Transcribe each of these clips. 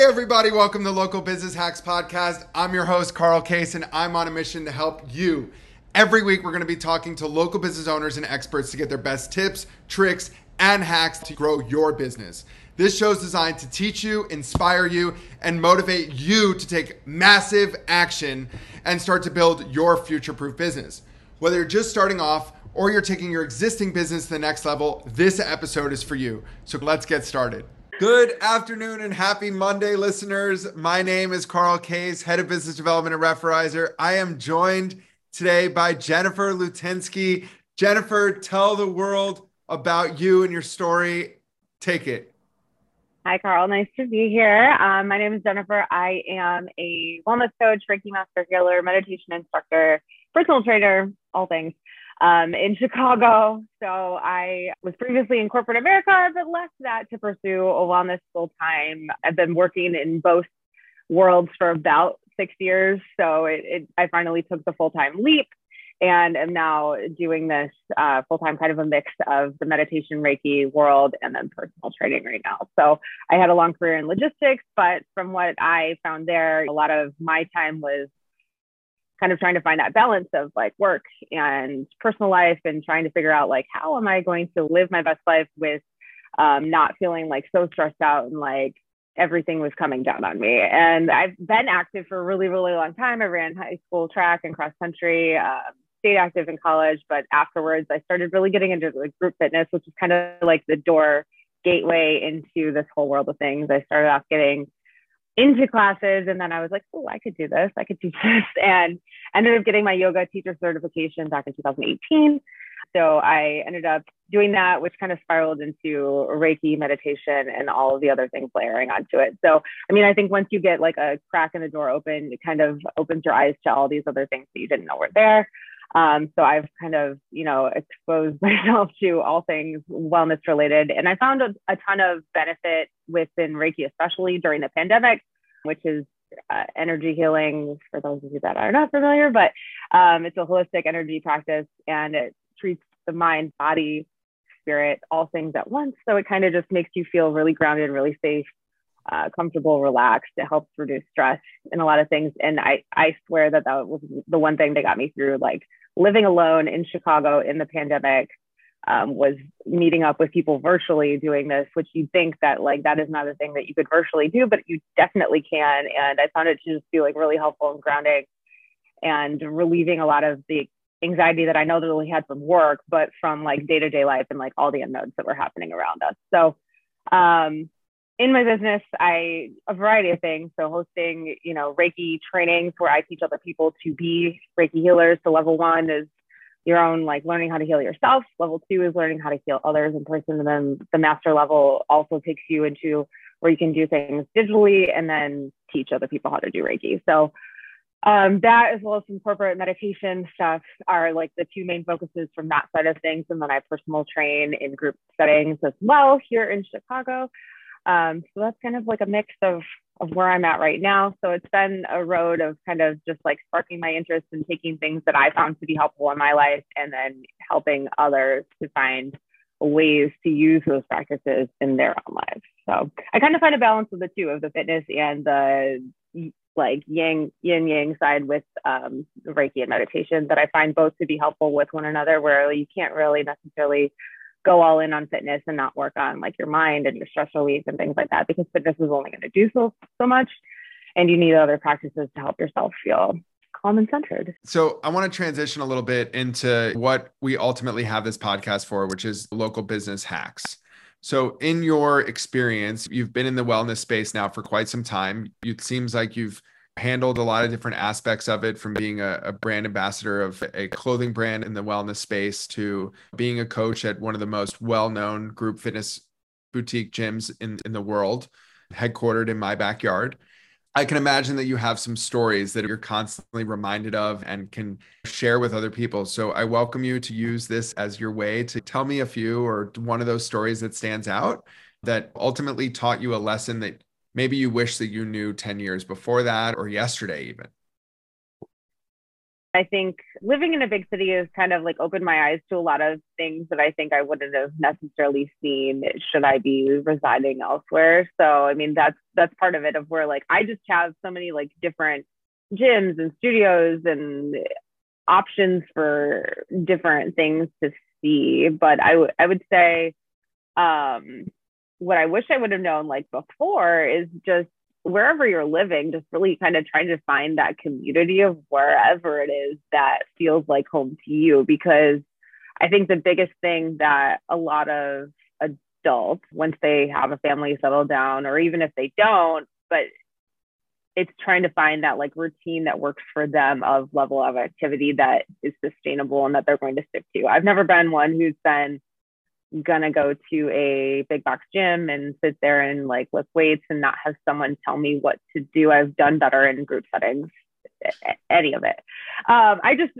Hey, everybody, welcome to Local Business Hacks Podcast. I'm your host, Carl Case, and I'm on a mission to help you. Every week, we're going to be talking to local business owners and experts to get their best tips, tricks, and hacks to grow your business. This show is designed to teach you, inspire you, and motivate you to take massive action and start to build your future proof business. Whether you're just starting off or you're taking your existing business to the next level, this episode is for you. So let's get started. Good afternoon and happy Monday, listeners. My name is Carl Case, Head of Business Development at Referrizer. I am joined today by Jennifer Lutinsky. Jennifer, tell the world about you and your story. Take it. Hi, Carl. Nice to be here. Um, my name is Jennifer. I am a wellness coach, Reiki master healer, meditation instructor, personal trainer, all things um, in Chicago. So I was previously in corporate America, but left that to pursue a wellness full time. I've been working in both worlds for about six years. So it, it I finally took the full time leap and am now doing this uh, full time kind of a mix of the meditation Reiki world and then personal training right now. So I had a long career in logistics, but from what I found there, a lot of my time was kind of trying to find that balance of like work and personal life and trying to figure out like how am I going to live my best life with um, not feeling like so stressed out and like everything was coming down on me. And I've been active for a really, really long time. I ran high school track and cross country, um, stayed active in college, but afterwards I started really getting into like group fitness, which is kind of like the door gateway into this whole world of things. I started off getting into classes and then I was like, oh, I could do this. I could teach this. And ended up getting my yoga teacher certification back in 2018. So I ended up doing that, which kind of spiraled into Reiki meditation and all of the other things layering onto it. So, I mean, I think once you get like a crack in the door open, it kind of opens your eyes to all these other things that you didn't know were there. Um, so I've kind of, you know, exposed myself to all things wellness related. And I found a, a ton of benefit within Reiki, especially during the pandemic, which is uh, energy healing for those of you that are not familiar, but um, it's a holistic energy practice and it treats the mind, body, spirit, all things at once. So it kind of just makes you feel really grounded, really safe, uh, comfortable, relaxed. It helps reduce stress and a lot of things. And I, I swear that that was the one thing that got me through like living alone in Chicago in the pandemic um, was meeting up with people virtually doing this, which you think that like that is not a thing that you could virtually do, but you definitely can. And I found it to just be like really helpful and grounding and relieving a lot of the anxiety that I know that we had from work, but from like day to day life and like all the unknowns that were happening around us. So um, in my business, I a variety of things. So hosting, you know, Reiki trainings where I teach other people to be Reiki healers. So level one is your own like learning how to heal yourself. Level two is learning how to heal others in person. And then the master level also takes you into where you can do things digitally and then teach other people how to do Reiki. So um, that as well as some corporate meditation stuff are like the two main focuses from that side of things. And then I personal train in group settings as well here in Chicago. Um, so that's kind of like a mix of of where I'm at right now. So it's been a road of kind of just like sparking my interest and taking things that I found to be helpful in my life and then helping others to find ways to use those practices in their own lives. So I kind of find a balance of the two of the fitness and the like yang yin yang side with um, Reiki and meditation that I find both to be helpful with one another where you can't really necessarily go all in on fitness and not work on like your mind and your stress relief and things like that because fitness is only going to do so so much and you need other practices to help yourself feel calm and centered. So I want to transition a little bit into what we ultimately have this podcast for, which is local business hacks. So in your experience, you've been in the wellness space now for quite some time. It seems like you've handled a lot of different aspects of it from being a, a, brand ambassador of a clothing brand in the wellness space to being a coach at one of the most well-known group fitness boutique gyms in, in the world headquartered in my backyard. I can imagine that you have some stories that you're constantly reminded of and can share with other people. So i welcome you to use this as your way to tell me a few or one of those stories that stands out that ultimately taught you a lesson that maybe you wish that you knew 10 years before that or yesterday even I think living in a big city has kind of like opened my eyes to a lot of things that I think I wouldn't have necessarily seen should I be residing elsewhere. So I mean that's that's part of it of where like I just have so many like different gyms and studios and options for different things to see. But I would I would say um what I wish I would have known like before is just wherever you're living, just really kind of trying to find that community of wherever it is that feels like home to you. Because I think the biggest thing that a lot of adults, once they have a family settle down, or even if they don't, but it's trying to find that like routine that works for them of level of activity that is sustainable and that they're going to stick to. I've never been one who's been gonna go to a big box gym and sit there and like lift weights and not have someone tell me what to do. I've done better in group settings, any of it. Um, I just,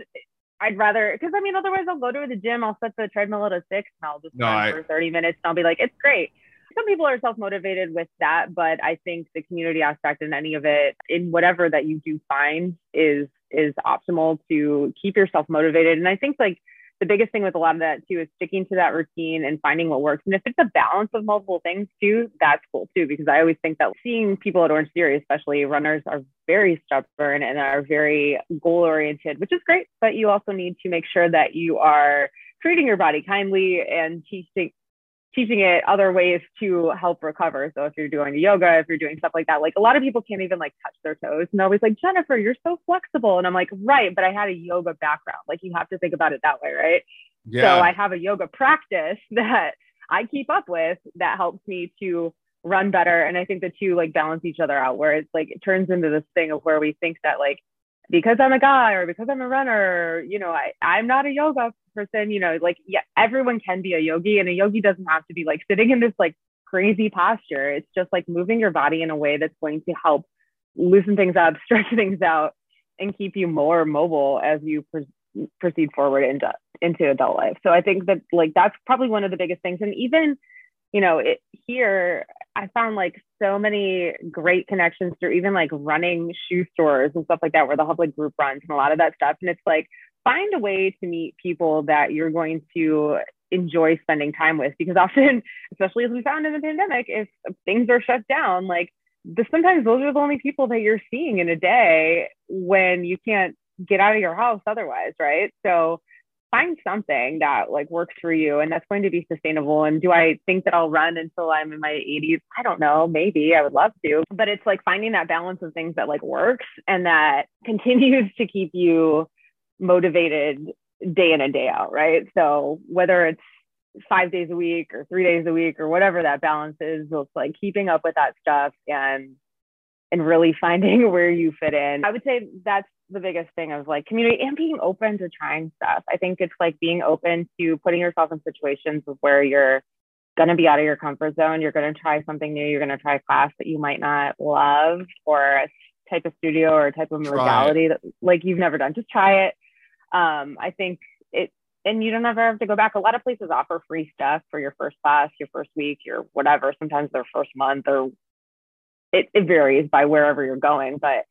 I'd rather, because I mean, otherwise I'll go to the gym, I'll set the treadmill at a six and I'll just no, run I, for 30 minutes and I'll be like, it's great. Some people are self motivated with that, but I think the community aspect in any of it, in whatever that you do find, is is optimal to keep yourself motivated. And I think like the biggest thing with a lot of that too is sticking to that routine and finding what works. And if it's a balance of multiple things too, that's cool too, because I always think that seeing people at Orange Theory, especially runners, are very stubborn and are very goal oriented, which is great. But you also need to make sure that you are treating your body kindly and teaching teaching it other ways to help recover. So if you're doing yoga, if you're doing stuff like that, like a lot of people can't even like touch their toes. And they're always like, Jennifer, you're so flexible. And I'm like, right, but I had a yoga background. Like you have to think about it that way, right? Yeah. So I have a yoga practice that I keep up with that helps me to run better. And I think the two like balance each other out where it's like it turns into this thing of where we think that like because I'm a guy or because I'm a runner, you know, I, I'm not a yoga person, you know, like, yeah, everyone can be a yogi and a yogi doesn't have to be like sitting in this like crazy posture. It's just like moving your body in a way that's going to help loosen things up, stretch things out, and keep you more mobile as you pr- proceed forward into, into adult life. So I think that like that's probably one of the biggest things. And even, you know, it, here I found like so many great connections through even like running shoe stores and stuff like that, where they'll have like group runs and a lot of that stuff. And it's like find a way to meet people that you're going to enjoy spending time with because often, especially as we found in the pandemic, if things are shut down, like the, sometimes those are the only people that you're seeing in a day when you can't get out of your house otherwise, right? So find something that like works for you and that's going to be sustainable. And do i think that i'll run until i'm in my 80s i don't know. Maybe. I would love to. But it's like finding that balance of things that like works and that continues to keep you motivated day in and day out right? So whether it's five days a week or three days a week or whatever that balance is it's like keeping up with that stuff and and really finding where you fit in. I would say that's the biggest thing of like community and being open to trying stuff. I think it's like being open to putting yourself in situations where you're going to be out of your comfort zone. You're going to try something new. You're going to try a class that you might not love or a type of studio or a type of modality that like you've never done. Just try it. Um, I think it, and you don't ever have to go back. A lot of places offer free stuff for your first class, your first week, your whatever. Sometimes their first month or it, it varies by wherever you're going, but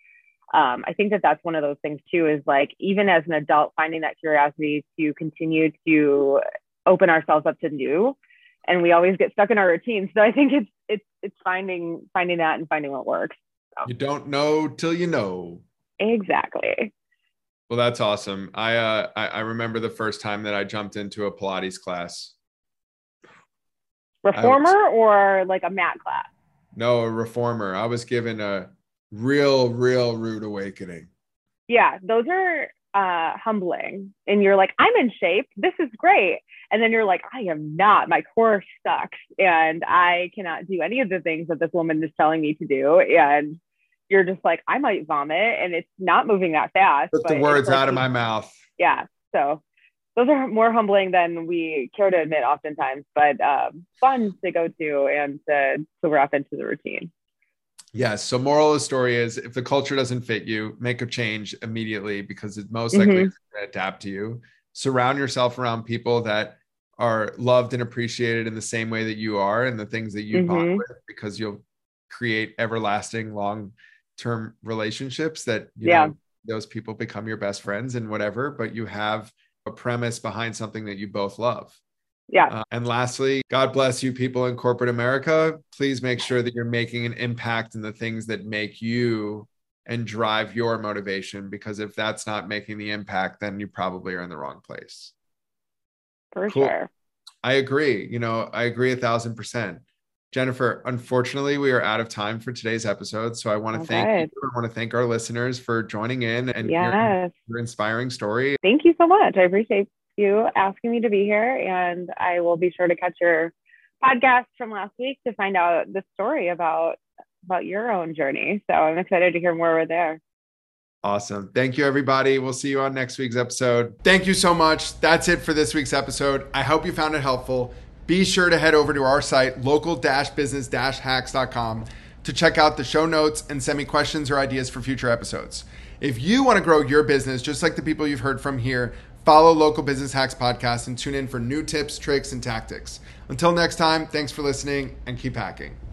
um, I think that that's one of those things too, is like even as an adult, finding that curiosity to continue to open ourselves up to new. And we always get stuck in our routines. So I think it's it's it's finding finding that and finding what works. So. You don't know till you know. Exactly. Well, that's awesome. I, uh, I I remember the first time that I jumped into a Pilates class. Reformer was, or like a mat class? No, a reformer. I was given a real, real rude awakening. Yeah, those are uh, humbling. And you're like, I'm in shape. This is great. And then you're like, I am not. My core sucks. And I cannot do any of the things that this woman is telling me to do. And you're just like, I might vomit. And it's not moving that fast. Put the words like, out of my mouth. Yeah. So those are more humbling than we care to admit oftentimes, but um, fun to go to and to, to wrap into the routine. Yes. So moral of the story is if the culture doesn't fit you, make a change immediately because it's most likely mm-hmm. to adapt to you. Surround yourself around people that are loved and appreciated in the same way that you are and the things that you mm-hmm. bond with because you'll create everlasting long term relationships that you yeah. know those people become your best friends and whatever, but you have a premise behind something that you both love. Yeah. Uh, and lastly, God bless you people in corporate America. Please make sure that you're making an impact in the things that make you and drive your motivation because if that's not making the impact, then you probably are in the wrong place. For cool. sure. I agree. You know, I agree a thousand percent. Jennifer, unfortunately, we are out of time for today's episode. So I want to okay. thank you. I want to thank our listeners for joining in and yes. your inspiring story. Thank you so much. I appreciate you asking me to be here. And I will be sure to catch your podcast from last week to find out the story about about your own journey. So I'm excited to hear more there. Awesome. Thank you, everybody. We'll see you on next week's episode. Thank you so much. That's it for this week's episode. I hope you found it helpful. Be sure to head over to our site, local business hacks.com, to check out the show notes and send me questions or ideas for future episodes. If you want to grow your business, just like the people you've heard from here, follow Local Business Hacks Podcast and tune in for new tips, tricks, and tactics. Until next time, thanks for listening and keep hacking.